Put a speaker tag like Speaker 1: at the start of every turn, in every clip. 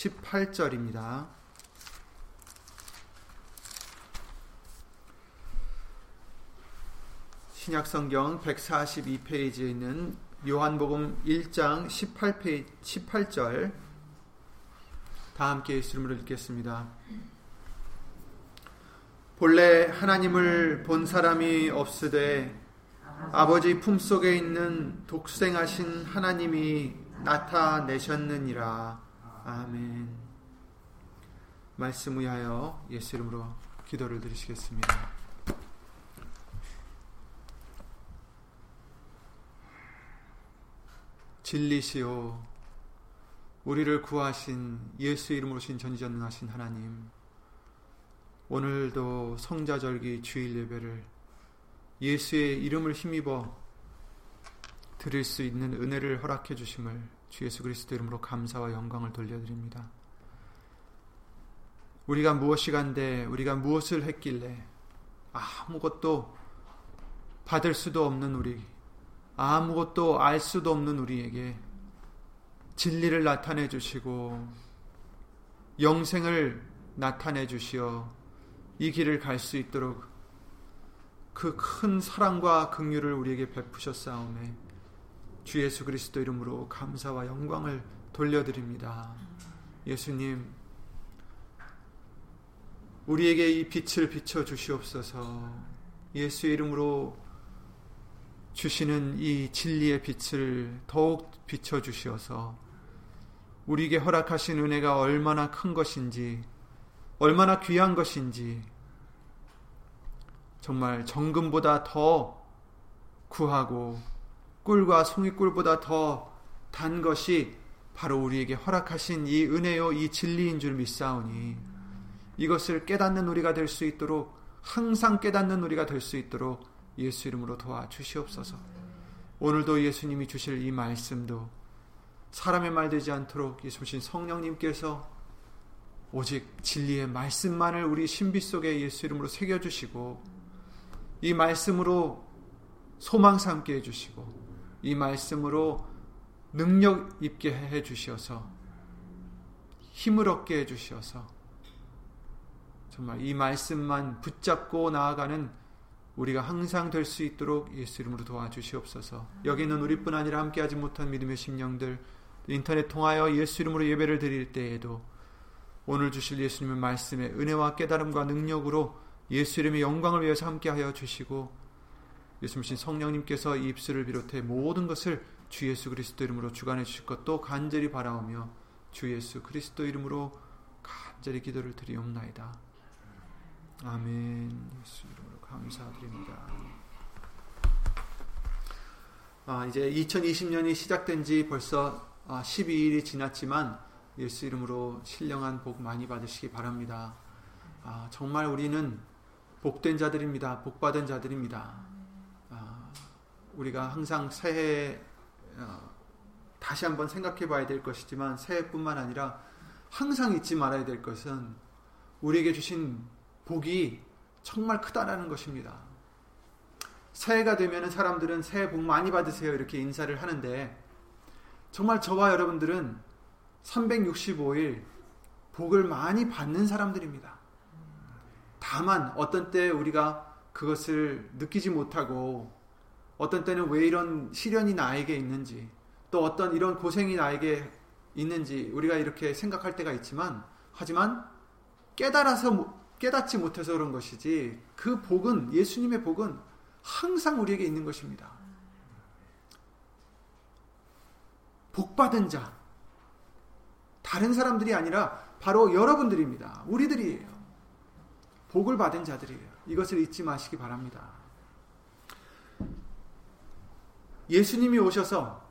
Speaker 1: 18절입니다. 신약성경 142페이지에 있는 요한복음 1장 18페이지, 18절 다 함께 예수 이름으로 읽겠습니다. 본래 하나님을 본 사람이 없으되 아버지 품속에 있는 독생하신 하나님이 나타내셨느니라. 아멘. 말씀 위하여 예수 이름으로 기도를 드리시겠습니다. 진리시오 우리를 구하신 예수 이름으로 신 전지전능하신 하나님 오늘도 성자절기 주일 예배를 예수의 이름을 힘입어 드릴 수 있는 은혜를 허락해 주심을 주 예수 그리스도 이름으로 감사와 영광을 돌려드립니다. 우리가 무엇이 간데 우리가 무엇을 했길래 아무것도 받을 수도 없는 우리 아무것도 알 수도 없는 우리에게 진리를 나타내 주시고 영생을 나타내 주시어 이 길을 갈 수 있도록 그 큰 사랑과 긍휼을 우리에게 베푸셨사오매 주 예수 그리스도 이름으로 감사와 영광을 돌려드립니다. 예수님 우리에게 이 빛을 비춰 주시옵소서. 예수의 이름으로 주시는 이 진리의 빛을 더욱 비춰 주시어서 우리에게 허락하신 은혜가 얼마나 큰 것인지 얼마나 귀한 것인지 정말 정금보다 더 구하고 꿀과 송이꿀보다 더 단 것이 바로 우리에게 허락하신 이 은혜요 이 진리인 줄 믿사오니 이것을 깨닫는 우리가 될 수 있도록 항상 깨닫는 우리가 될 수 있도록 예수 이름으로 도와 주시옵소서. 오늘도 예수님이 주실 이 말씀도 사람의 말 되지 않도록 예수신 성령님께서 오직 진리의 말씀만을 우리 신비 속에 예수 이름으로 새겨 주시고 이 말씀으로 소망 삼게 해 주시고 이 말씀으로 능력 있게 해 주셔서 힘을 얻게 해 주셔서 정말 이 말씀만 붙잡고 나아가는 우리가 항상 될 수 있도록 예수 이름으로 도와주시옵소서. 여기는 우리뿐 아니라 함께하지 못한 믿음의 심령들 인터넷 통하여 예수 이름으로 예배를 드릴 때에도 오늘 주실 예수님의 말씀에 은혜와 깨달음과 능력으로 예수 이름의 영광을 위해서 함께하여 주시고 예수님 성령님께서 이 입술을 비롯해 모든 것을 주 예수 그리스도 이름으로 주관해 주실 것도 간절히 바라오며 주 예수 그리스도 이름으로 간절히 기도를 드리옵나이다. 아멘. 예수 이름으로 감사드립니다. 아, 이제 2020년이 시작된 지 벌써 12일이 아, 지났지만 예수 이름으로 신령한 복 많이 받으시기 바랍니다. 아, 정말 우리는 복된 자들입니다. 복받은 자들입니다. 우리가 항상 새해 어, 다시 한번 생각해 봐야 될 것이지만 새해뿐만 아니라 항상 잊지 말아야 될 것은 우리에게 주신 복이 정말 크다라는 것입니다. 새해가 되면 사람들은 새해 복 많이 받으세요 이렇게 인사를 하는데 정말 저와 여러분들은 365일 복을 많이 받는 사람들입니다. 다만 어떤 때 우리가 그것을 느끼지 못하고 어떤 때는 왜 이런 시련이 나에게 있는지 또 어떤 이런 고생이 나에게 있는지 우리가 이렇게 생각할 때가 있지만 하지만 깨달아서 깨닫지 못해서 그런 것이지 그 복은 예수님의 복은 항상 우리에게 있는 것입니다. 복 받은 자 다른 사람들이 아니라 바로 여러분들입니다. 우리들이에요. 복을 받은 자들이에요. 이것을 잊지 마시기 바랍니다. 예수님이 오셔서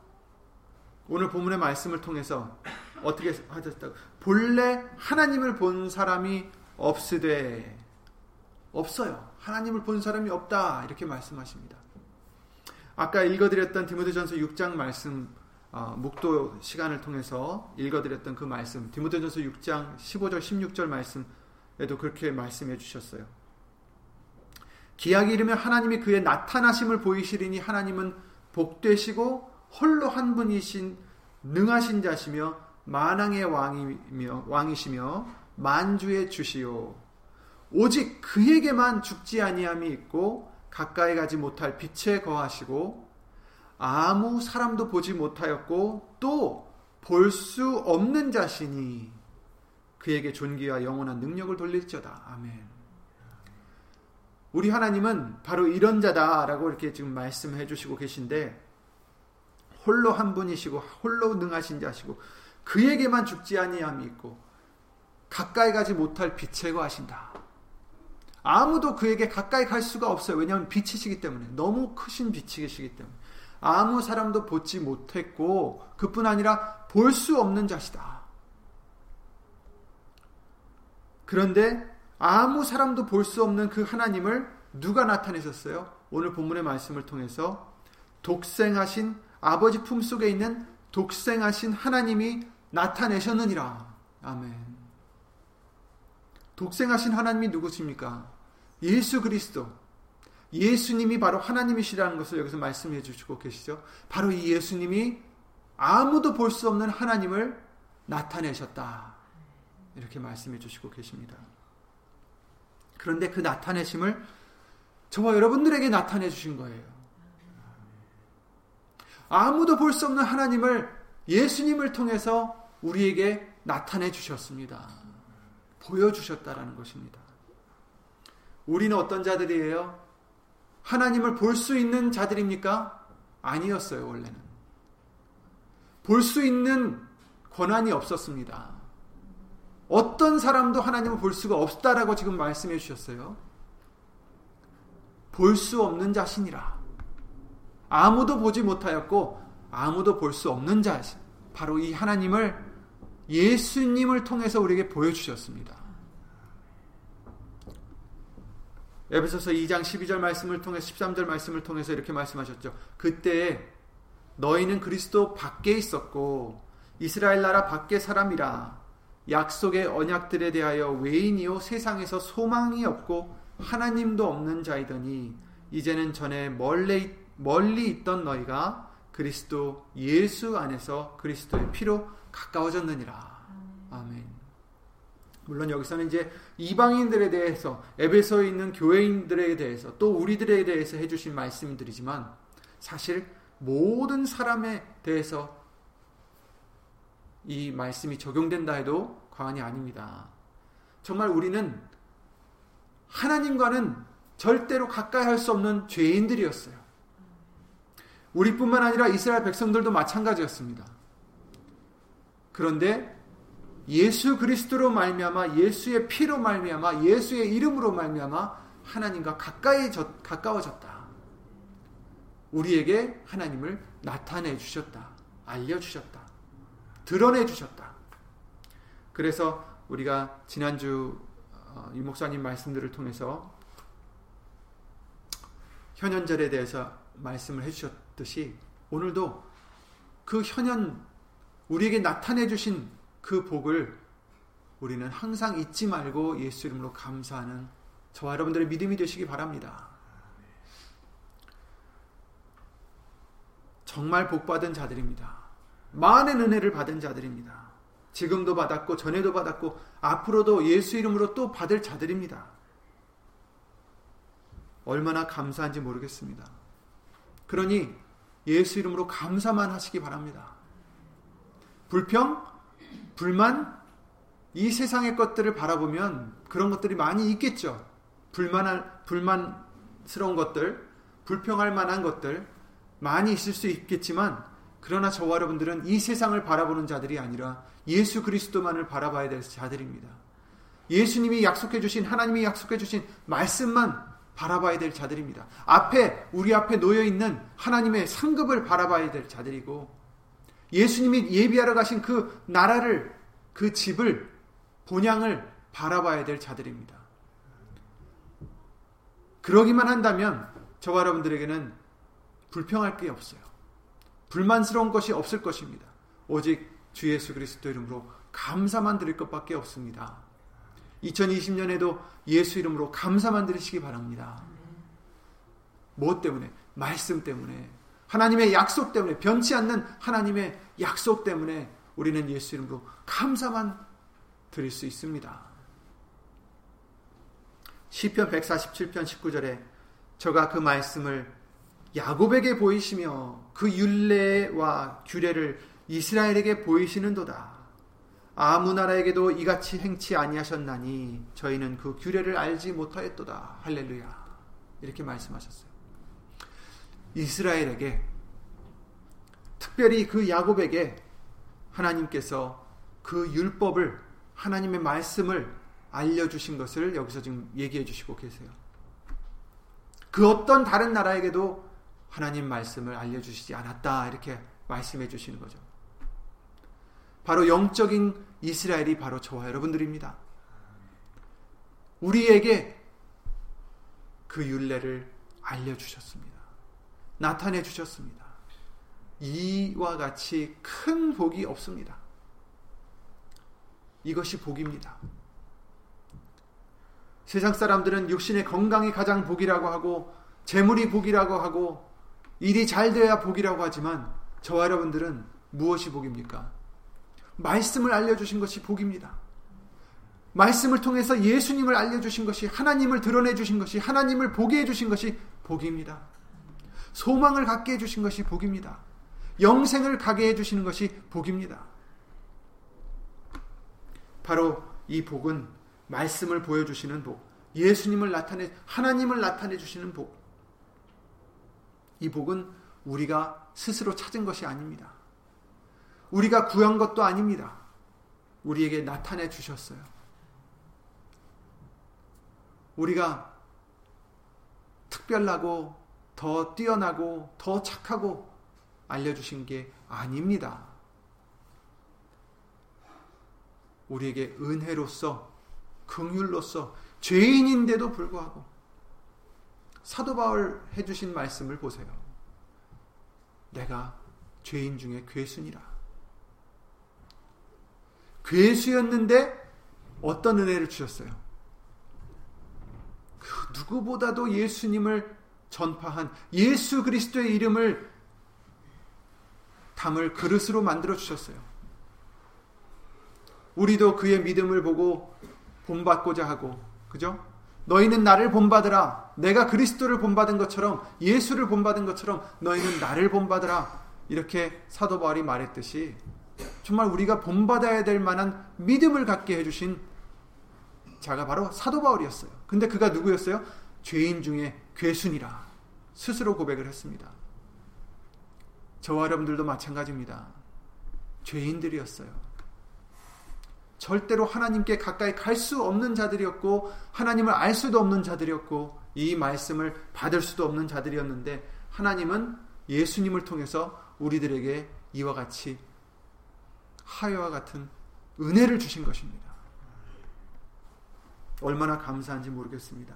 Speaker 1: 오늘 본문의 말씀을 통해서 어떻게 하셨다고? 본래 하나님을 본 사람이 없으되 없어요. 하나님을 본 사람이 없다 이렇게 말씀하십니다. 아까 읽어드렸던 디모데전서 6장 말씀 어, 묵도 시간을 통해서 읽어드렸던 그 말씀 디모데전서 6장 15절 16절 말씀에도 그렇게 말씀해 주셨어요. 기약이 이르면 하나님이 그의 나타나심을 보이시리니 하나님은 복되시고 홀로 한 분이신 능하신 자시며 만왕의 왕이며 왕이시며 만주의 주시오 오직 그에게만 죽지 아니함이 있고 가까이 가지 못할 빛에 거하시고 아무 사람도 보지 못하였고 또 볼 수 없는 자신이 그에게 존귀와 영원한 능력을 돌릴지어다. 아멘. 우리 하나님은 바로 이런 자다라고 이렇게 지금 말씀해 주시고 계신데 홀로 한 분이시고 홀로 능하신 자시고 그에게만 죽지 아니함이 있고 가까이 가지 못할 빛에 거하신다. 아무도 그에게 가까이 갈 수가 없어요. 왜냐하면 빛이시기 때문에 너무 크신 빛이시기 때문에 아무 사람도 보지 못했고 그뿐 아니라 볼 수 없는 자시다. 그런데 아무 사람도 볼 수 없는 그 하나님을 누가 나타내셨어요? 오늘 본문의 말씀을 통해서 독생하신 아버지 품속에 있는 독생하신 하나님이 나타내셨느니라. 아멘. 독생하신 하나님이 누구십니까? 예수 그리스도. 예수님이 바로 하나님이시라는 것을 여기서 말씀해 주시고 계시죠. 바로 이 예수님이 아무도 볼 수 없는 하나님을 나타내셨다. 이렇게 말씀해 주시고 계십니다. 그런데 그 나타내심을 저와 여러분들에게 나타내 주신 거예요. 아무도 볼 수 없는 하나님을 예수님을 통해서 우리에게 나타내 주셨습니다. 보여주셨다라는 것입니다. 우리는 어떤 자들이에요? 하나님을 볼 수 있는 자들입니까? 아니었어요, 원래는. 볼 수 있는 권한이 없었습니다. 어떤 사람도 하나님을 볼 수가 없다라고 지금 말씀해 주셨어요. 볼 수 없는 자신이라. 아무도 보지 못하였고, 아무도 볼 수 없는 자신. 바로 이 하나님을 예수님을 통해서 우리에게 보여주셨습니다. 에베소서 2장 12절 말씀을 통해 13절 말씀을 통해서 이렇게 말씀하셨죠. 그때 너희는 그리스도 밖에 있었고 이스라엘 나라 밖의 사람이라 약속의 언약들에 대하여 외인이요 세상에서 소망이 없고 하나님도 없는 자이더니 이제는 전에 멀리 멀리 있던 너희가 그리스도 예수 안에서 그리스도의 피로 가까워졌느니라. 아멘. 물론 여기서는 이제 이방인들에 대해서 에베소에 있는 교회인들에 대해서 또 우리들에 대해서 해주신 말씀들이지만 사실 모든 사람에 대해서 이 말씀이 적용된다 해도 과언이 아닙니다. 정말 우리는 하나님과는 절대로 가까이 할 수 없는 죄인들이었어요. 우리뿐만 아니라 이스라엘 백성들도 마찬가지였습니다. 그런데 예수 그리스도로 말미암아 예수의 피로 말미암아 예수의 이름으로 말미암아 하나님과 가까이 가까워졌다. 우리에게 하나님을 나타내 주셨다. 알려 주셨다. 드러내 주셨다. 그래서 우리가 지난주 어, 유 목사님 말씀들을 통해서 현현절에 대해서 말씀을 해주셨듯이 오늘도 그 현현 우리에게 나타내 주신 그 복을 우리는 항상 잊지 말고 예수 이름으로 감사하는 저와 여러분들의 믿음이 되시기 바랍니다. 정말 복받은 자들입니다. 많은 은혜를 받은 자들입니다. 지금도 받았고 전에도 받았고 앞으로도 예수 이름으로 또 받을 자들입니다. 얼마나 감사한지 모르겠습니다. 그러니 예수 이름으로 감사만 하시기 바랍니다. 불평, 불만, 이 세상의 것들을 바라보면 그런 것들이 많이 있겠죠. 불만할, 불만스러운 것들, 불평할 만한 것들 많이 있을 수 있겠지만, 그러나 저와 여러분들은 이 세상을 바라보는 자들이 아니라 예수 그리스도만을 바라봐야 될 자들입니다. 예수님이 약속해 주신, 하나님이 약속해 주신 말씀만 바라봐야 될 자들입니다. 앞에, 우리 앞에 놓여 있는 하나님의 상급을 바라봐야 될 자들이고, 예수님이 예비하러 가신 그 나라를 그 집을 본향을 바라봐야 될 자들입니다. 그러기만 한다면 저와 여러분들에게는 불평할 게 없어요. 불만스러운 것이 없을 것입니다. 오직 주 예수 그리스도 이름으로 감사만 드릴 것밖에 없습니다. 2020년에도 예수 이름으로 감사만 드리시기 바랍니다. 무엇 때문에? 말씀 때문에, 하나님의 약속 때문에 변치 않는 하나님의 약속 때문에 우리는 예수 이름으로 감사만 드릴 수 있습니다. 시편 147편 19절에 저가 그 말씀을 야곱에게 보이시며 그 율례와 규례를 이스라엘에게 보이시는도다. 아무 나라에게도 이같이 행치 아니하셨나니 저희는 그 규례를 알지 못하였도다. 할렐루야. 이렇게 말씀하셨어요. 이스라엘에게 특별히 그 야곱에게 하나님께서 그 율법을 하나님의 말씀을 알려주신 것을 여기서 지금 얘기해 주시고 계세요. 그 어떤 다른 나라에게도 하나님 말씀을 알려주시지 않았다. 이렇게 말씀해 주시는 거죠. 바로 영적인 이스라엘이 바로 저와 여러분들입니다. 우리에게 그 윤례를 알려주셨습니다. 나타내 주셨습니다. 이와 같이 큰 복이 없습니다. 이것이 복입니다. 세상 사람들은 육신의 건강이 가장 복이라고 하고 재물이 복이라고 하고 일이 잘 돼야 복이라고 하지만 저와 여러분들은 무엇이 복입니까? 말씀을 알려주신 것이 복입니다. 말씀을 통해서 예수님을 알려주신 것이 하나님을 드러내 주신 것이 하나님을 보게 해주신 것이 복입니다. 소망을 갖게 해주신 것이 복입니다. 영생을 가게 해주시는 것이 복입니다. 바로 이 복은 말씀을 보여주시는 복, 예수님을 나타내, 하나님을 나타내 주시는 복. 이 복은 우리가 스스로 찾은 것이 아닙니다. 우리가 구한 것도 아닙니다. 우리에게 나타내 주셨어요. 우리가 특별하고 더 뛰어나고 더 착하고 알려주신 게 아닙니다. 우리에게 은혜로서 긍휼로서 죄인인데도 불구하고 사도 바울 해주신 말씀을 보세요. 내가 죄인 중에 괴순이라. 괴수였는데 어떤 은혜를 주셨어요? 그 누구보다도 예수님을 전파한 예수 그리스도의 이름을 담을 그릇으로 만들어 주셨어요. 우리도 그의 믿음을 보고 본받고자 하고, 그죠? 너희는 나를 본받으라. 내가 그리스도를 본받은 것처럼 예수를 본받은 것처럼 너희는 나를 본받으라. 이렇게 사도 바울이 말했듯이 정말 우리가 본받아야 될 만한 믿음을 갖게 해주신 자가 바로 사도 바울이었어요. 근데 그가 누구였어요? 죄인 중에 괴순이라 스스로 고백을 했습니다. 저와 여러분들도 마찬가지입니다. 죄인들이었어요. 절대로 하나님께 가까이 갈 수 없는 자들이었고 하나님을 알 수도 없는 자들이었고 이 말씀을 받을 수도 없는 자들이었는데 하나님은 예수님을 통해서 우리들에게 이와 같이 하여와 같은 은혜를 주신 것입니다. 얼마나 감사한지 모르겠습니다.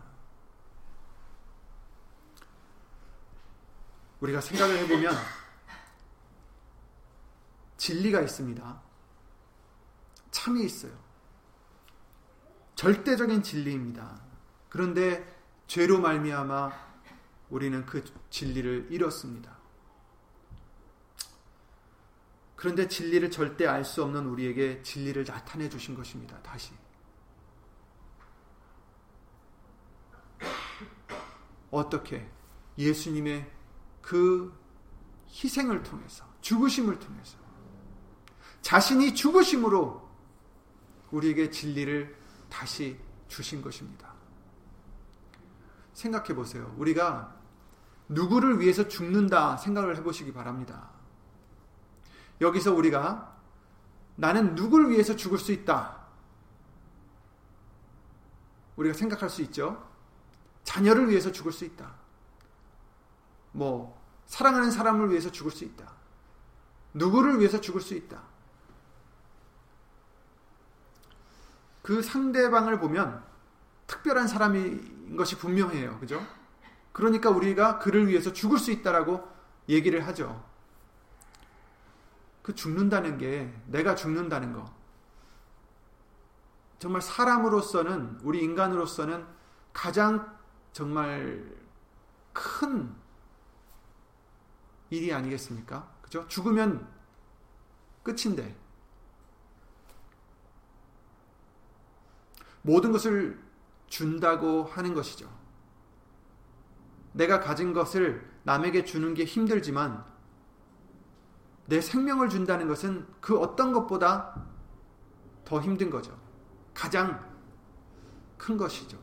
Speaker 1: 우리가 생각을 해보면 진리가 있습니다. 참이 있어요. 절대적인 진리입니다. 그런데 죄로 말미암아 우리는 그 진리를 잃었습니다. 그런데 진리를 절대 알 수 없는 우리에게 진리를 나타내 주신 것입니다. 다시. 어떻게 예수님의 그 희생을 통해서 죽으심을 통해서 자신이 죽으심으로 우리에게 진리를 다시 주신 것입니다. 생각해 보세요. 우리가 누구를 위해서 죽는다 생각을 해보시기 바랍니다. 여기서 우리가 나는 누구를 위해서 죽을 수 있다. 우리가 생각할 수 있죠. 자녀를 위해서 죽을 수 있다. 뭐, 사랑하는 사람을 위해서 죽을 수 있다. 누구를 위해서 죽을 수 있다. 그 상대방을 보면 특별한 사람인 것이 분명해요. 그죠? 그러니까 우리가 그를 위해서 죽을 수 있다라고 얘기를 하죠. 그 죽는다는 게 내가 죽는다는 거. 정말 사람으로서는 우리 인간으로서는 가장 정말 큰 일이 아니겠습니까? 그죠? 죽으면 끝인데 모든 것을 준다고 하는 것이죠. 내가 가진 것을 남에게 주는 게 힘들지만 내 생명을 준다는 것은 그 어떤 것보다 더 힘든 거죠. 가장 큰 것이죠.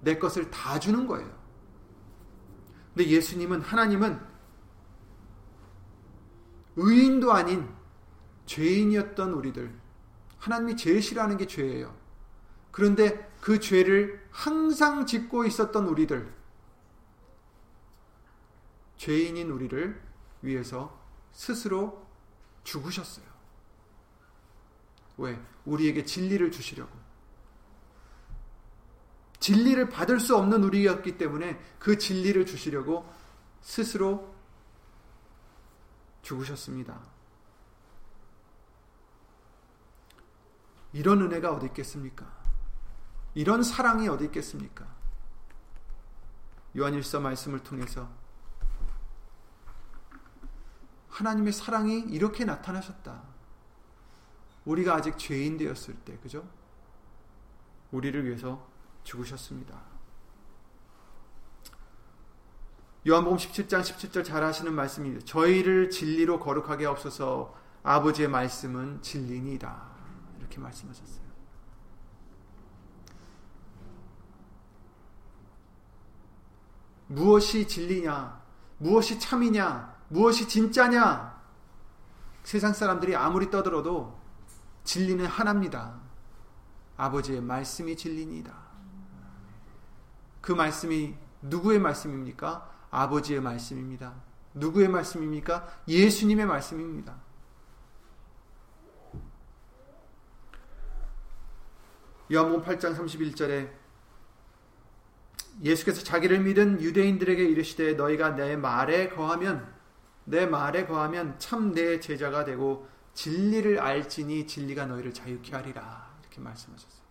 Speaker 1: 내 것을 다 주는 거예요. 근데 예수님은 하나님은 의인도 아닌 죄인이었던 우리들 하나님이 제일 싫어하는 게 죄예요. 그런데 그 죄를 항상 짓고 있었던 우리들 죄인인 우리를 위해서 스스로 죽으셨어요. 왜? 우리에게 진리를 주시려고. 진리를 받을 수 없는 우리였기 때문에 그 진리를 주시려고 스스로 죽으셨습니다. 이런 은혜가 어디 있겠습니까? 이런 사랑이 어디 있겠습니까? 요한일서 말씀을 통해서 하나님의 사랑이 이렇게 나타나셨다. 우리가 아직 죄인 되었을 때, 그죠? 우리를 위해서 죽으셨습니다. 요한복음 17장 17절 잘 하시는 말씀입니다. 저희를 진리로 거룩하게 없어서 아버지의 말씀은 진리니이다. 이렇게 말씀하셨어요. 무엇이 진리냐? 무엇이 참이냐? 무엇이 진짜냐? 세상 사람들이 아무리 떠들어도 진리는 하나입니다. 아버지의 말씀이 진리니다. 그 말씀이 누구의 말씀입니까? 아버지의 말씀입니다. 누구의 말씀입니까? 예수님의 말씀입니다. 요한복음 8장 31절에 예수께서 자기를 믿은 유대인들에게 이르시되 너희가 내 말에 거하면 내 말에 거하면 참 내 제자가 되고 진리를 알지니 진리가 너희를 자유케 하리라 이렇게 말씀하셨어요.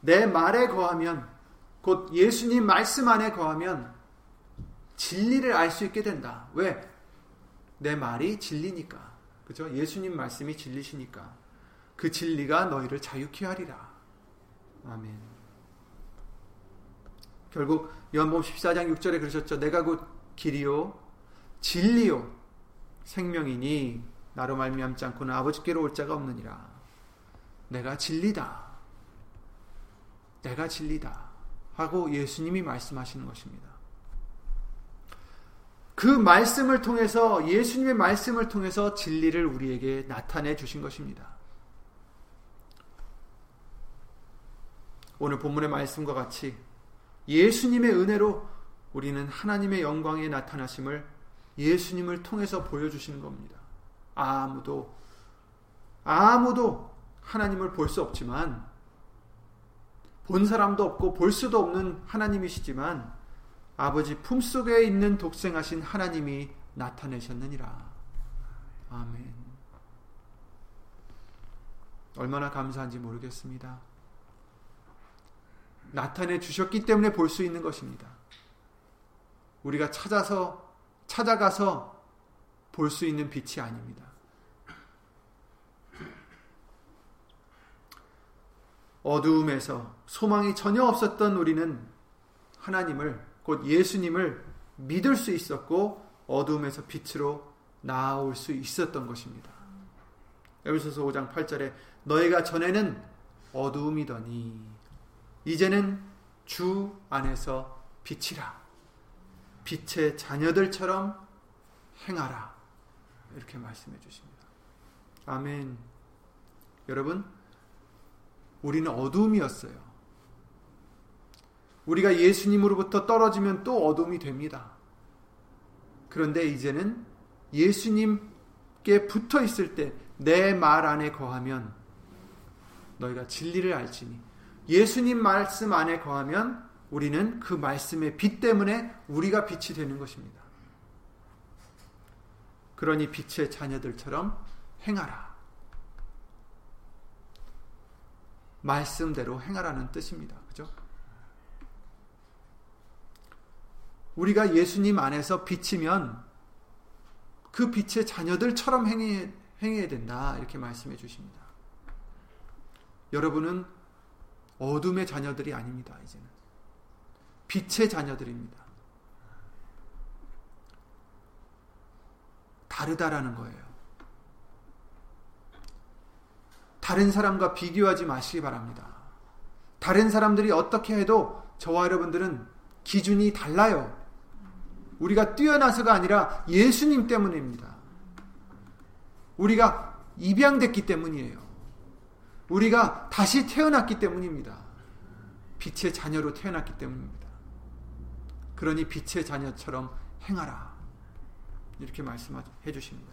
Speaker 1: 내 말에 거하면 곧 예수님 말씀 안에 거하면 진리를 알 수 있게 된다. 왜? 내 말이 진리니까. 그죠? 예수님 말씀이 진리시니까. 그 진리가 너희를 자유케 하리라. 아멘. 결국 요한복음 14장 6절에 그러셨죠. 내가 곧 길이요 진리요 생명이니 나로 말미암지 않고는 아버지께로 올 자가 없느니라. 내가 진리다. 내가 진리다. 하고 예수님이 말씀하시는 것입니다. 그 말씀을 통해서 예수님의 말씀을 통해서 진리를 우리에게 나타내 주신 것입니다. 오늘 본문의 말씀과 같이 예수님의 은혜로 우리는 하나님의 영광에 나타나심을 예수님을 통해서 보여주시는 겁니다. 아무도, 아무도 하나님을 볼 수 없지만, 본 사람도 없고 볼 수도 없는 하나님이시지만, 아버지 품속에 있는 독생하신 하나님이 나타내셨느니라. 아멘. 얼마나 감사한지 모르겠습니다. 나타내 주셨기 때문에 볼 수 있는 것입니다. 우리가 찾아서 찾아가서 볼 수 있는 빛이 아닙니다. 어두움에서 소망이 전혀 없었던 우리는 하나님을 곧 예수님을 믿을 수 있었고 어두움에서 빛으로 나아올 수 있었던 것입니다. 에베소서 5장 8절에 너희가 전에는 어두움이더니 이제는 주 안에서 빛이라. 빛의 자녀들처럼 행하라. 이렇게 말씀해 주십니다. 아멘. 여러분, 우리는 어둠이었어요. 우리가 예수님으로부터 떨어지면 또 어둠이 됩니다. 그런데 이제는 예수님께 붙어 있을 때 내 말 안에 거하면 너희가 진리를 알지니 예수님 말씀 안에 거하면 우리는 그 말씀의 빛 때문에 우리가 빛이 되는 것입니다. 그러니 빛의 자녀들처럼 행하라. 말씀대로 행하라는 뜻입니다. 그죠? 우리가 예수님 안에서 비치면 그 빛의 자녀들처럼 행해, 행해야 된다. 이렇게 말씀해 주십니다. 여러분은 어둠의 자녀들이 아닙니다. 이제는 빛의 자녀들입니다. 다르다라는 거예요. 다른 사람과 비교하지 마시기 바랍니다. 다른 사람들이 어떻게 해도 저와 여러분들은 기준이 달라요. 우리가 뛰어나서가 아니라 예수님 때문입니다. 우리가 입양됐기 때문이에요. 우리가 다시 태어났기 때문입니다. 빛의 자녀로 태어났기 때문입니다. 그러니 빛의 자녀처럼 행하라. 이렇게 말씀해 주십니다.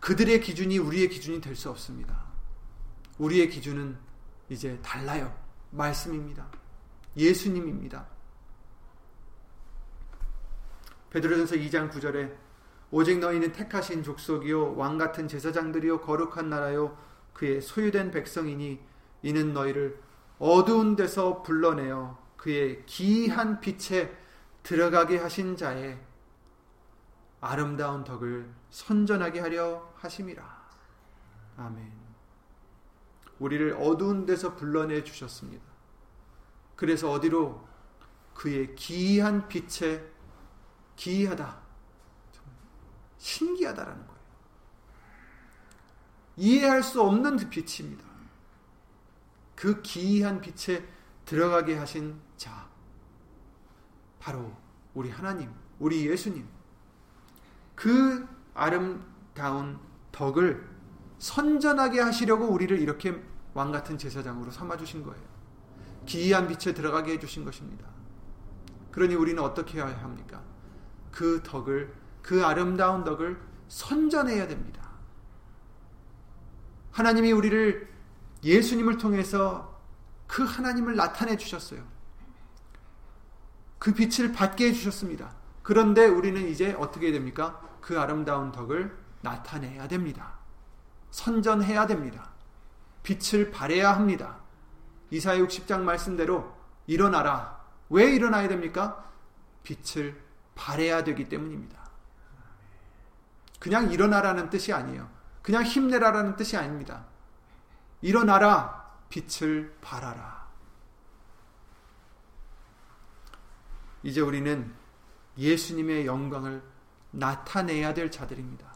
Speaker 1: 그들의 기준이 우리의 기준이 될 수 없습니다. 우리의 기준은 이제 달라요. 말씀입니다. 예수님입니다. 베드로전서 2장 9절에 오직 너희는 택하신 족속이요 왕 같은 제사장들이요 거룩한 나라요 그의 소유된 백성이니 이는 너희를 어두운 데서 불러내어 그의 기이한 빛에 들어가게 하신 자의 아름다운 덕을 선전하게 하려 하심이라. 아멘. 우리를 어두운 데서 불러내 주셨습니다. 그래서 어디로 그의 기이한 빛에 기이하다. 신기하다라는 거예요. 이해할 수 없는 그 빛입니다. 그 기이한 빛에 들어가게 하신 자. 바로 우리 하나님, 우리 예수님. 그 아름다운 덕을 선전하게 하시려고 우리를 이렇게 왕 같은 제사장으로 삼아 주신 거예요. 기이한 빛에 들어가게 해 주신 것입니다. 그러니 우리는 어떻게 해야 합니까? 그 덕을 그 아름다운 덕을 선전해야 됩니다. 하나님이 우리를 예수님을 통해서 그 하나님을 나타내 주셨어요. 그 빛을 받게 해 주셨습니다. 그런데 우리는 이제 어떻게 됩니까? 그 아름다운 덕을 나타내야 됩니다. 선전해야 됩니다. 빛을 발해야 합니다. 이사야 60장 말씀대로 일어나라. 왜 일어나야 됩니까? 빛을 발해야 되기 때문입니다. 그냥 일어나라는 뜻이 아니에요. 그냥 힘내라라는 뜻이 아닙니다. 일어나라. 빛을 발하라. 이제 우리는 예수님의 영광을 나타내야 될 자들입니다.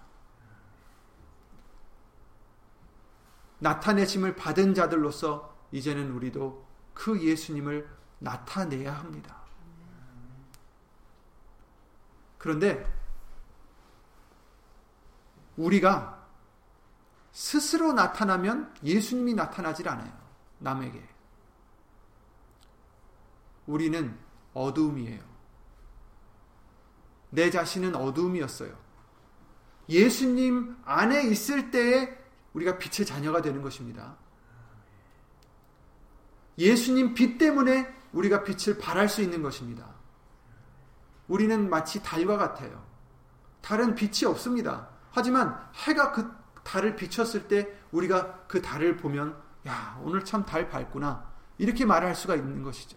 Speaker 1: 나타내심을 받은 자들로서 이제는 우리도 그 예수님을 나타내야 합니다. 그런데 우리가 스스로 나타나면 예수님이 나타나질 않아요. 남에게. 우리는 어두움이에요. 내 자신은 어두움이었어요. 예수님 안에 있을 때에 우리가 빛의 자녀가 되는 것입니다. 예수님 빛 때문에 우리가 빛을 발할 수 있는 것입니다. 우리는 마치 달과 같아요. 달은 빛이 없습니다. 하지만 해가 그 달을 비췄을 때 우리가 그 달을 보면 야, 오늘 참 달 밝구나. 이렇게 말할 수가 있는 것이죠.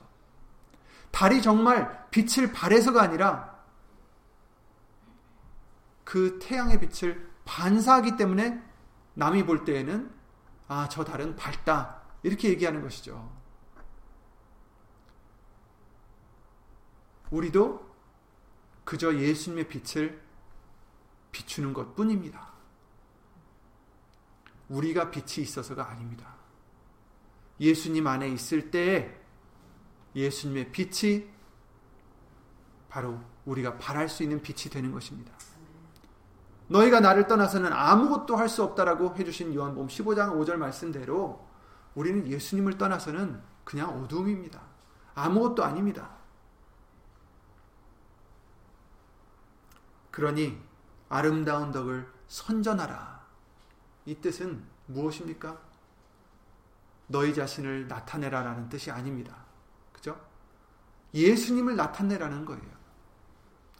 Speaker 1: 달이 정말 빛을 발해서가 아니라 그 태양의 빛을 반사하기 때문에 남이 볼 때에는 아, 저 달은 밝다. 이렇게 얘기하는 것이죠. 우리도 그저 예수님의 빛을 비추는 것 뿐입니다. 우리가 빛이 있어서가 아닙니다. 예수님 안에 있을 때 예수님의 빛이 바로 우리가 바랄 수 있는 빛이 되는 것입니다. 너희가 나를 떠나서는 아무것도 할 수 없다라고 해주신 요한복음 15장 5절 말씀대로 우리는 예수님을 떠나서는 그냥 어둠입니다. 아무것도 아닙니다. 그러니 아름다운 덕을 선전하라. 이 뜻은 무엇입니까? 너희 자신을 나타내라라는 뜻이 아닙니다. 그죠? 예수님을 나타내라는 거예요.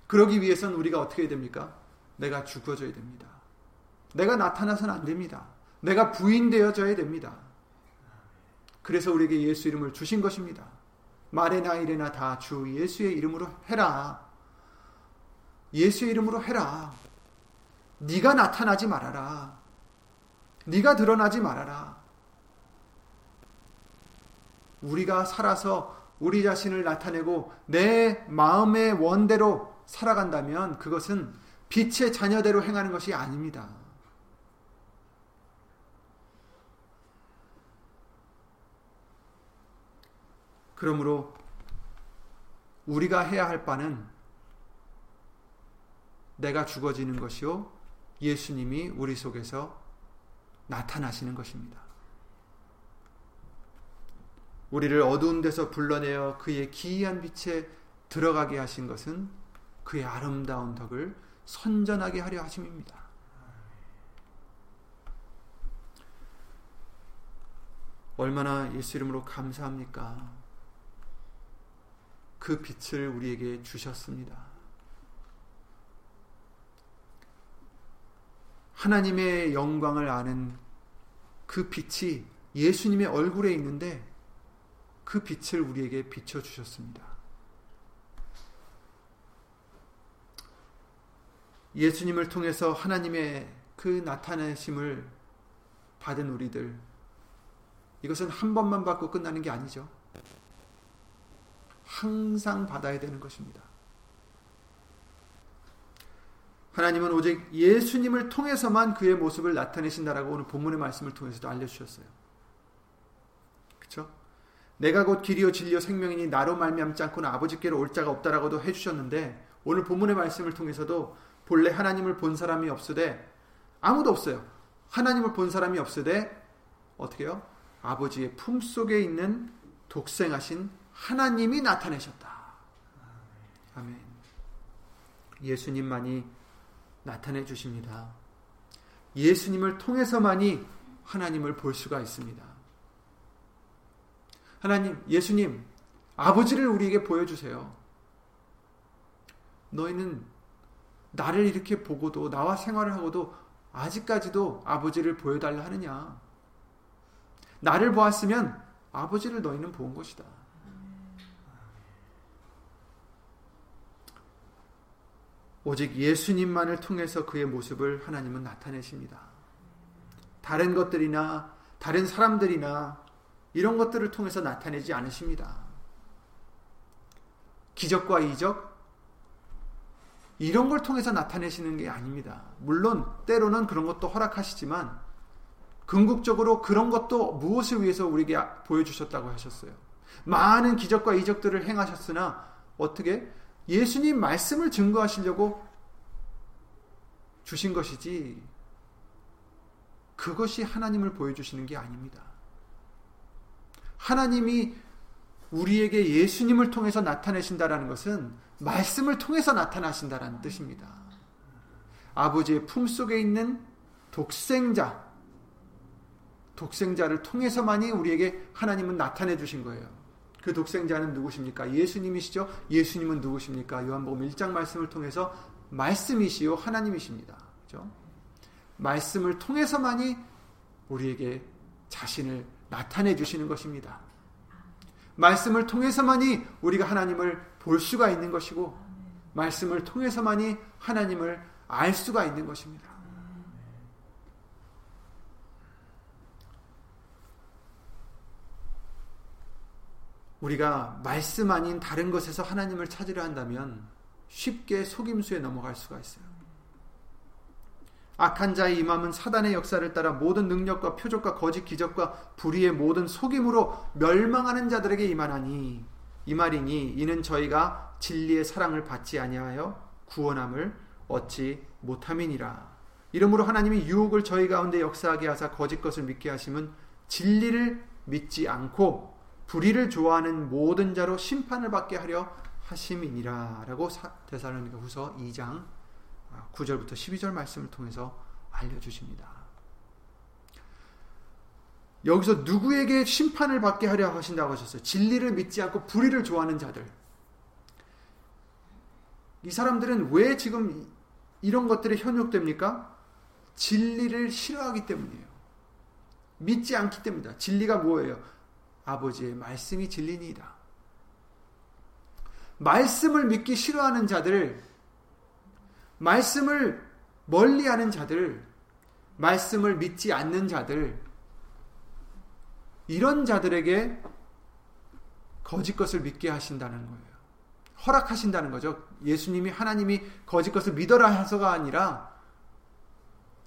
Speaker 1: 그러기 위해선 우리가 어떻게 됩니까? 내가 죽어져야 됩니다. 내가 나타나서는 안 됩니다. 내가 부인되어져야 됩니다. 그래서 우리에게 예수 이름을 주신 것입니다. 말에나 이래나 다 주 예수의 이름으로 해라. 예수의 이름으로 해라. 네가 나타나지 말아라. 네가 드러나지 말아라. 우리가 살아서 우리 자신을 나타내고 내 마음의 원대로 살아간다면 그것은 빛의 자녀대로 행하는 것이 아닙니다. 그러므로 우리가 해야 할 바는 내가 죽어지는 것이요 예수님이 우리 속에서 나타나시는 것입니다. 우리를 어두운 데서 불러내어 그의 기이한 빛에 들어가게 하신 것은 그의 아름다운 덕을 선전하게 하려 하심입니다. 얼마나 예수 이름으로 감사합니까? 그 빛을 우리에게 주셨습니다. 하나님의 영광을 아는 그 빛이 예수님의 얼굴에 있는데 그 빛을 우리에게 비춰 주셨습니다. 예수님을 통해서 하나님의 그 나타내심을 받은 우리들 이것은 한 번만 받고 끝나는 게 아니죠. 항상 받아야 되는 것입니다. 하나님은 오직 예수님을 통해서만 그의 모습을 나타내신다라고 오늘 본문의 말씀을 통해서도 알려주셨어요. 그렇죠? 내가 곧 길이요 진리요 생명이니 나로 말미암지 않고는 아버지께로 올 자가 없다라고도 해주셨는데 오늘 본문의 말씀을 통해서도 본래 하나님을 본 사람이 없으되 아무도 없어요. 하나님을 본 사람이 없으되 어떻게요? 아버지의 품 속에 있는 독생하신 하나님이 나타내셨다. 아멘. 예수님만이 나타내 주십니다. 예수님을 통해서만이 하나님을 볼 수가 있습니다. 하나님, 예수님, 아버지를 우리에게 보여주세요. 너희는 나를 이렇게 보고도, 나와 생활을 하고도, 아직까지도 아버지를 보여달라 하느냐. 나를 보았으면 아버지를 너희는 본 것이다. 오직 예수님만을 통해서 그의 모습을 하나님은 나타내십니다. 다른 것들이나 다른 사람들이나 이런 것들을 통해서 나타내지 않으십니다. 기적과 이적 이런 걸 통해서 나타내시는 게 아닙니다. 물론 때로는 그런 것도 허락하시지만 궁극적으로 그런 것도 무엇을 위해서 우리에게 보여주셨다고 하셨어요. 많은 기적과 이적들을 행하셨으나 어떻게 예수님 말씀을 증거하시려고 주신 것이지 그것이 하나님을 보여주시는 게 아닙니다. 하나님이 우리에게 예수님을 통해서 나타내신다라는 것은 말씀을 통해서 나타나신다라는 뜻입니다. 아버지의 품 속에 있는 독생자, 독생자를 통해서만이 우리에게 하나님은 나타내 주신 거예요. 그 독생자는 누구십니까? 예수님이시죠? 예수님은 누구십니까? 요한복음 1장 말씀을 통해서 말씀이시요 하나님이십니다. 그죠? 말씀을 통해서만이 우리에게 자신을 나타내 주시는 것입니다. 말씀을 통해서만이 우리가 하나님을 볼 수가 있는 것이고 말씀을 통해서만이 하나님을 알 수가 있는 것입니다. 우리가 말씀 아닌 다른 것에서 하나님을 찾으려 한다면 쉽게 속임수에 넘어갈 수가 있어요. 악한 자의 임함은 사단의 역사를 따라 모든 능력과 표적과 거짓 기적과 불의의 모든 속임으로 멸망하는 자들에게 임하나니 이 말이니 이는 저희가 진리의 사랑을 받지 아니하여 구원함을 얻지 못함이니라. 이러므로 하나님이 유혹을 저희 가운데 역사하게 하사 거짓 것을 믿게 하심은 진리를 믿지 않고 불의를 좋아하는 모든 자로 심판을 받게 하려 하심이니라라고 데살로니가 후서 2장 9절부터 아, 12절 말씀을 통해서 알려 주십니다. 여기서 누구에게 심판을 받게 하려 하신다고 하셨어요? 진리를 믿지 않고 불의를 좋아하는 자들. 이 사람들은 왜 지금 이런 것들이 현혹됩니까? 진리를 싫어하기 때문이에요. 믿지 않기 때문이다. 진리가 뭐예요? 아버지의 말씀이 진리니이다. 말씀을 믿기 싫어하는 자들, 말씀을 멀리하는 자들, 말씀을 믿지 않는 자들, 이런 자들에게 거짓 것을 믿게 하신다는 거예요. 허락하신다는 거죠. 예수님이 하나님이 거짓 것을 믿어라 해서가 아니라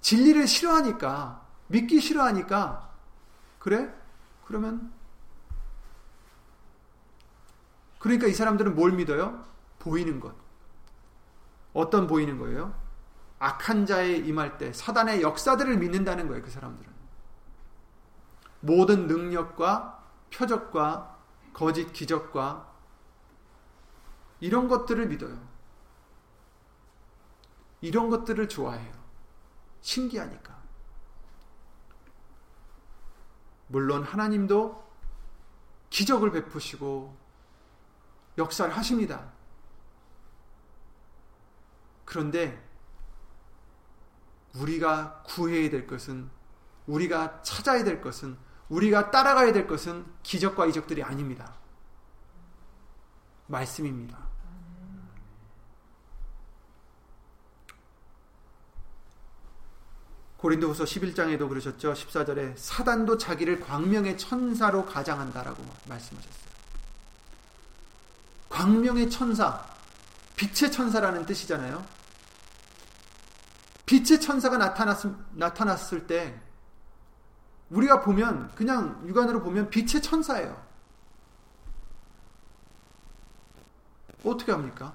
Speaker 1: 진리를 싫어하니까 믿기 싫어하니까 그래? 그러면 그러니까 이 사람들은 뭘 믿어요? 보이는 것. 어떤 보이는 거예요? 악한 자에 임할 때 사단의 역사들을 믿는다는 거예요. 그 사람들은. 모든 능력과 표적과 거짓 기적과 이런 것들을 믿어요. 이런 것들을 좋아해요. 신기하니까. 물론 하나님도 기적을 베푸시고 역사를 하십니다. 그런데 우리가 구해야 될 것은 우리가 찾아야 될 것은 우리가 따라가야 될 것은 기적과 이적들이 아닙니다. 말씀입니다. 고린도후서 11장에도 그러셨죠. 14절에 사단도 자기를 광명의 천사로 가장한다라고 말씀하셨어요. 광명의 천사, 빛의 천사라는 뜻이잖아요. 빛의 천사가 나타났, 나타났을 때 우리가 보면 그냥 육안으로 보면 빛의 천사예요. 어떻게 합니까?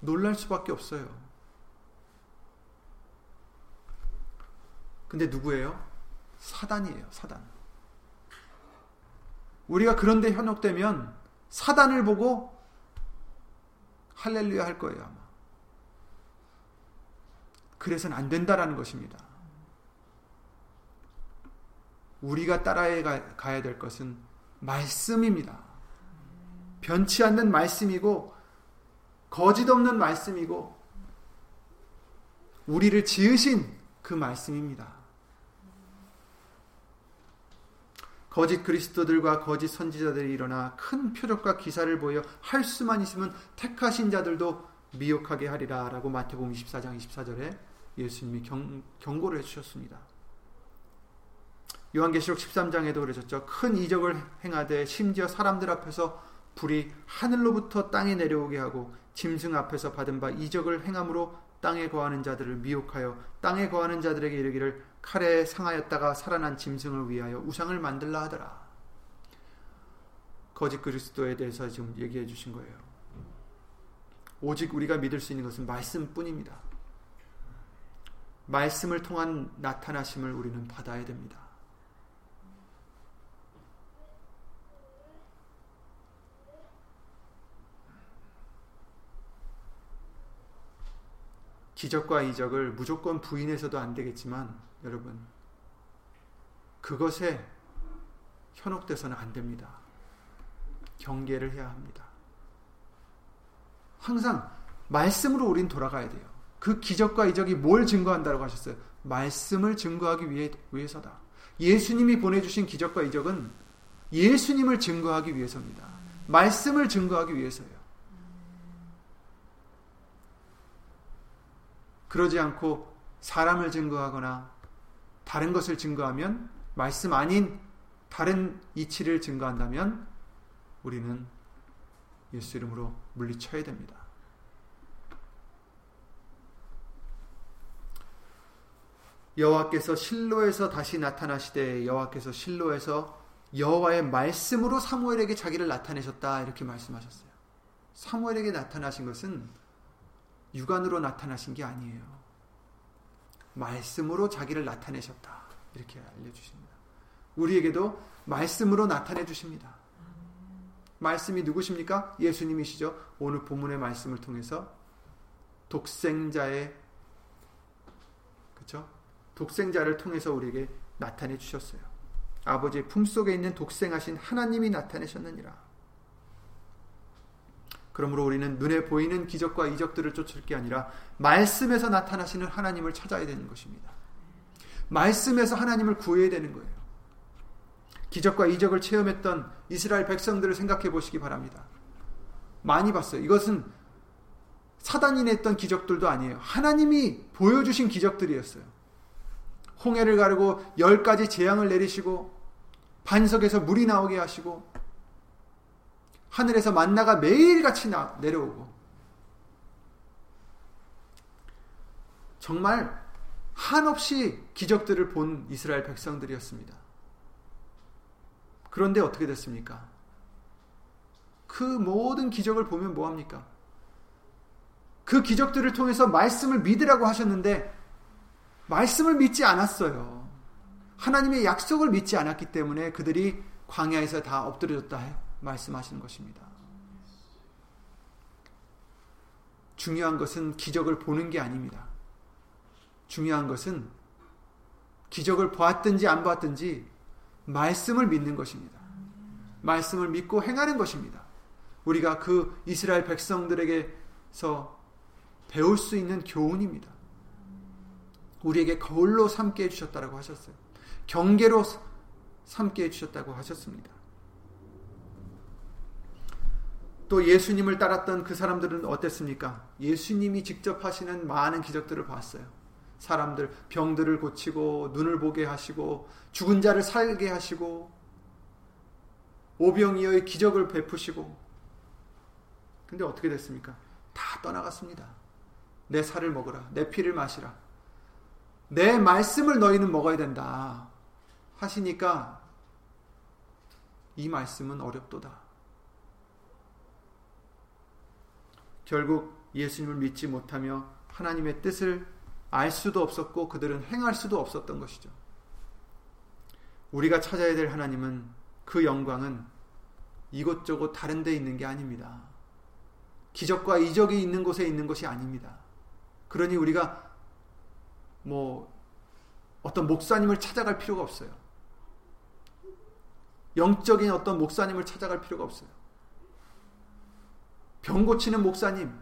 Speaker 1: 놀랄 수밖에 없어요. 근데 누구예요? 사단이에요, 사단. 우리가 그런데 현혹되면 사단을 보고 할렐루야 할 거예요, 아마. 그래서는 안 된다라는 것입니다. 우리가 따라해 가야 될 것은 말씀입니다. 변치 않는 말씀이고, 거짓 없는 말씀이고, 우리를 지으신 그 말씀입니다. 거짓 그리스도들과 거짓 선지자들이 일어나 큰 표적과 기사를 보여 할 수만 있으면 택하신 자들도 미혹하게 하리라 라고 마태복음 24장 24절에 예수님이 경, 경고를 해주셨습니다. 요한계시록 13장에도 그러셨죠. 큰 이적을 행하되 심지어 사람들 앞에서 불이 하늘로부터 땅에 내려오게 하고 짐승 앞에서 받은 바 이적을 행함으로 땅에 거하는 자들을 미혹하여 땅에 거하는 자들에게 이르기를 칼에 상하였다가 살아난 짐승을 위하여 우상을 만들라 하더라. 거짓 그리스도에 대해서 지금 얘기해 주신 거예요. 오직 우리가 믿을 수 있는 것은 말씀뿐입니다. 말씀을 통한 나타나심을 우리는 받아야 됩니다. 기적과 이적을 무조건 부인해서도 안 되겠지만 여러분 그것에 현혹돼서는 안 됩니다. 경계를 해야 합니다. 항상 말씀으로 우린 돌아가야 돼요. 그 기적과 이적이 뭘 증거한다고 하셨어요? 말씀을 증거하기 위해, 위해서다. 예수님이 보내주신 기적과 이적은 예수님을 증거하기 위해서입니다. 말씀을 증거하기 위해서예요. 그러지 않고 사람을 증거하거나 다른 것을 증거하면 말씀 아닌 다른 이치를 증거한다면 우리는 예수 이름으로 물리쳐야 됩니다. 여호와께서 실로에서 다시 나타나시되 여호와께서 실로에서 여호와의 말씀으로 사무엘에게 자기를 나타내셨다 이렇게 말씀하셨어요. 사무엘에게 나타나신 것은 육안으로 나타나신 게 아니에요. 말씀으로 자기를 나타내셨다. 이렇게 알려주십니다. 우리에게도 말씀으로 나타내 주십니다. 말씀이 누구십니까? 예수님이시죠. 오늘 본문의 말씀을 통해서 독생자의 그렇죠? 독생자를 통해서 우리에게 나타내 주셨어요. 아버지의 품속에 있는 독생하신 하나님이 나타내셨느니라. 그러므로 우리는 눈에 보이는 기적과 이적들을 쫓을 게 아니라 말씀에서 나타나시는 하나님을 찾아야 되는 것입니다. 말씀에서 하나님을 구해야 되는 거예요. 기적과 이적을 체험했던 이스라엘 백성들을 생각해 보시기 바랍니다. 많이 봤어요. 이것은 사단이 냈던 기적들도 아니에요. 하나님이 보여주신 기적들이었어요. 홍해를 가르고 열 가지 재앙을 내리시고 반석에서 물이 나오게 하시고 하늘에서 만나가 매일같이 나, 내려오고 정말 한없이 기적들을 본 이스라엘 백성들이었습니다. 그런데 어떻게 됐습니까? 그 모든 기적을 보면 뭐합니까? 그 기적들을 통해서 말씀을 믿으라고 하셨는데 말씀을 믿지 않았어요. 하나님의 약속을 믿지 않았기 때문에 그들이 광야에서 다 엎드려졌다 말씀하시는 것입니다. 중요한 것은 기적을 보는 게 아닙니다. 중요한 것은 기적을 보았든지 안 보았든지 말씀을 믿는 것입니다. 말씀을 믿고 행하는 것입니다. 우리가 그 이스라엘 백성들에게서 배울 수 있는 교훈입니다. 우리에게 거울로 삼게 해주셨다고 하셨어요. 경계로 삼게 해주셨다고 하셨습니다. 또 예수님을 따랐던 그 사람들은 어땠습니까? 예수님이 직접 하시는 많은 기적들을 봤어요. 사람들 병들을 고치고 눈을 보게 하시고 죽은 자를 살게 하시고 오병이어의 기적을 베푸시고 근데 어떻게 됐습니까? 다 떠나갔습니다. 내 살을 먹으라. 내 피를 마시라. 내 말씀을 너희는 먹어야 된다. 하시니까 이 말씀은 어렵도다. 결국 예수님을 믿지 못하며 하나님의 뜻을 알 수도 없었고 그들은 행할 수도 없었던 것이죠. 우리가 찾아야 될 하나님은 그 영광은 이곳저곳 다른 데 있는 게 아닙니다. 기적과 이적이 있는 곳에 있는 것이 아닙니다. 그러니 우리가 뭐 어떤 목사님을 찾아갈 필요가 없어요. 영적인 어떤 목사님을 찾아갈 필요가 없어요. 병 고치는 목사님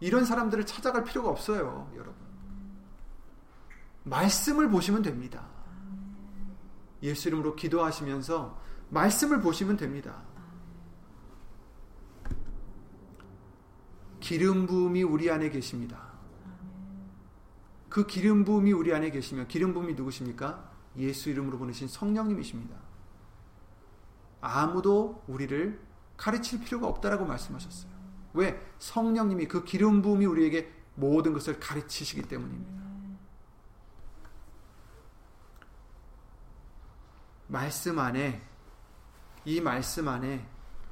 Speaker 1: 이런 사람들을 찾아갈 필요가 없어요, 여러분. 말씀을 보시면 됩니다. 예수 이름으로 기도하시면서 말씀을 보시면 됩니다. 기름 부음이 우리 안에 계십니다. 그 기름 부음이 우리 안에 계시면 기름 부음이 누구십니까? 예수 이름으로 보내신 성령님이십니다. 아무도 우리를 가르칠 필요가 없다라고 말씀하셨어요. 왜? 성령님이 그 기름 부음이 우리에게 모든 것을 가르치시기 때문입니다. 말씀 안에 이 말씀 안에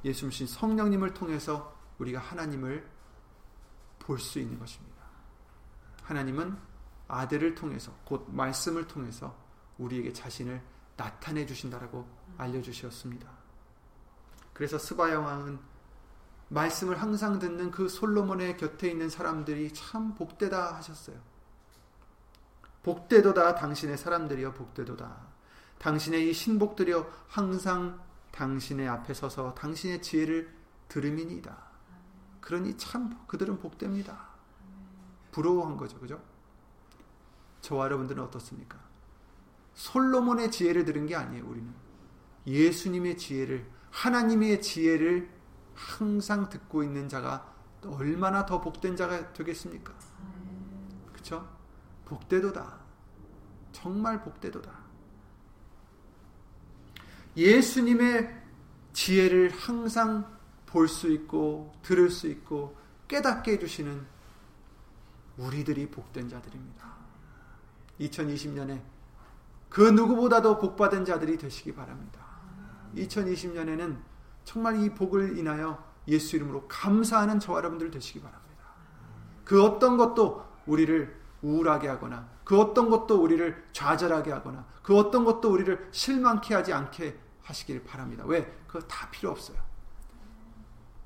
Speaker 1: 예수님 성령님을 통해서 우리가 하나님을 볼 수 있는 것입니다. 하나님은 아들을 통해서 곧 말씀을 통해서 우리에게 자신을 나타내 주신다라고 알려 주셨습니다. 그래서 스바야 왕은 말씀을 항상 듣는 그 솔로몬의 곁에 있는 사람들이 참 복되다 하셨어요. 복되도다 당신의 사람들이여 복되도다. 당신의 이 신복들이여 항상 당신의 앞에 서서 당신의 지혜를 들음이니이다. 그러니 참 그들은 복됩니다. 부러워한 거죠. 그죠? 저와 여러분들은 어떻습니까? 솔로몬의 지혜를 들은 게 아니에요, 우리는. 예수님의 지혜를, 하나님의 지혜를 항상 듣고 있는 자가 얼마나 더 복된 자가 되겠습니까? 그쵸? 복되도다. 정말 복되도다. 예수님의 지혜를 항상 볼 수 있고 들을 수 있고 깨닫게 해주시는 우리들이 복된 자들입니다. 2020년에 그 누구보다도 복받은 자들이 되시기 바랍니다. 2020년에는 정말 이 복을 인하여 예수 이름으로 감사하는 저와 여러분들 되시기 바랍니다. 그 어떤 것도 우리를 우울하게 하거나 그 어떤 것도 우리를 좌절하게 하거나 그 어떤 것도 우리를 실망케 하지 않게 하시길 바랍니다. 왜? 그거 다 필요 없어요.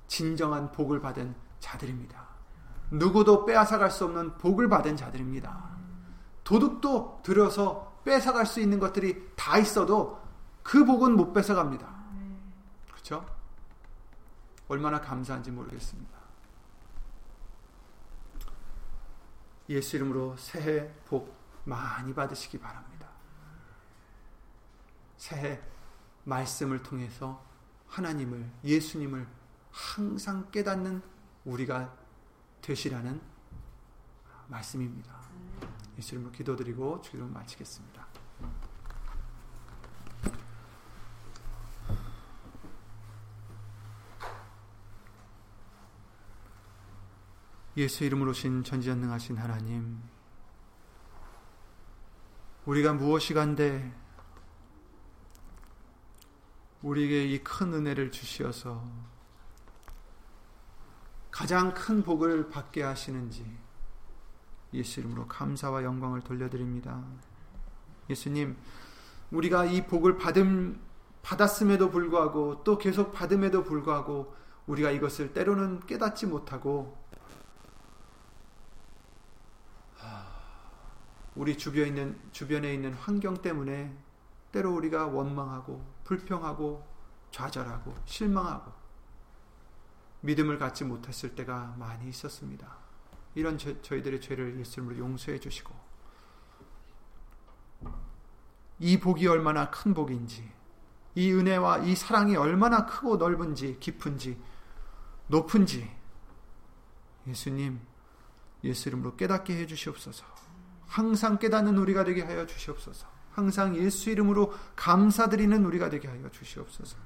Speaker 1: 진정한 복을 받은 자들입니다. 누구도 빼앗아갈 수 없는 복을 받은 자들입니다. 도둑도 들여서 뺏어갈 수 있는 것들이 다 있어도 그 복은 못 뺏어갑니다. 그렇죠? 얼마나 감사한지 모르겠습니다. 예수 이름으로 새해 복 많이 받으시기 바랍니다. 새해 말씀을 통해서 하나님을 예수님을 항상 깨닫는 우리가 되시라는 말씀입니다. 예수 이름으로 기도드리고 주기도 마치겠습니다. 예수 이름으로 신 전지전능하신 하나님 우리가 무엇이 간데 우리에게 이 큰 은혜를 주시어서 가장 큰 복을 받게 하시는지 예수 이름으로 감사와 영광을 돌려드립니다. 예수님, 우리가 이 복을 받음, 받았음에도 불구하고 또 계속 받음에도 불구하고 우리가 이것을 때로는 깨닫지 못하고 우리 주변에 있는, 주변에 있는 환경 때문에 때로 우리가 원망하고 불평하고 좌절하고 실망하고 믿음을 갖지 못했을 때가 많이 있었습니다. 이런 저, 희들의 죄를 예수님으로 용서해 주시고 이 복이 얼마나 큰 복인지 이 은혜와 이 사랑이 얼마나 크고 넓은지 깊은지 높은지 예수님 예수 이름으로 깨닫게 해 주시옵소서. 항상 깨닫는 우리가 되게 하여 주시옵소서. 항상 예수 이름으로 감사드리는 우리가 되게 하여 주시옵소서.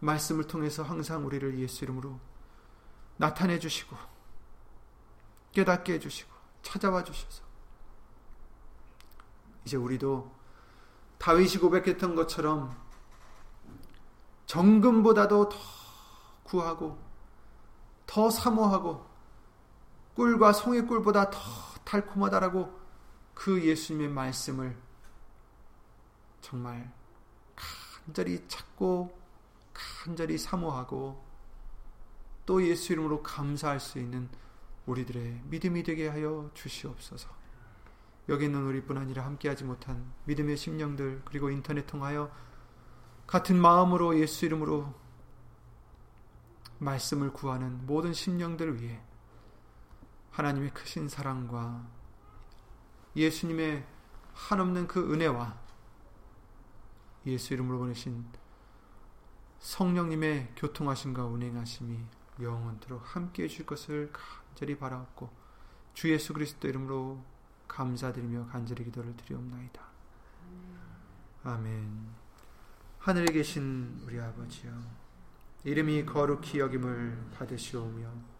Speaker 1: 말씀을 통해서 항상 우리를 예수 이름으로 나타내 주시고 깨닫게 해 주시고 찾아와 주셔서 이제 우리도 다윗이 고백했던 것처럼 정금보다도 더 구하고 더 사모하고 꿀과 송이 꿀보다 더 달콤하다라고 그 예수님의 말씀을 정말 간절히 찾고 간절히 사모하고 또 예수 이름으로 감사할 수 있는 우리들의 믿음이 되게 하여 주시옵소서. 여기 있는 우리뿐 아니라 함께하지 못한 믿음의 심령들 그리고 인터넷 통하여 같은 마음으로 예수 이름으로 말씀을 구하는 모든 심령들을 위해 하나님의 크신 사랑과 예수님의 한없는 그 은혜와 예수 이름으로 보내신 성령님의 교통하심과 운행하심이 영원토록 함께 해 줄 것을 간절히 바라옵고 주 예수 그리스도 이름으로 감사드리며 간절히 기도를 드리옵나이다. 아멘. 하늘에 계신 우리 아버지여 이름이 거룩히 여김을 받으시오며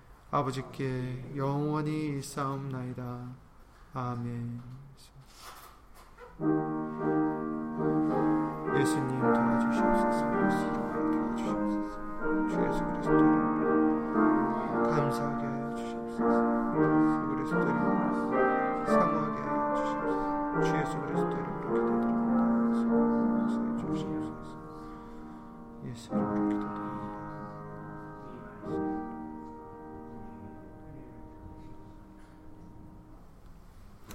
Speaker 1: 아버지께 영원히 일사옵나이다. 아멘. 예수님 도와주시옵소서. 도와주시옵소서. 주 예수 그리스도 감사하게 하여 주시옵소서.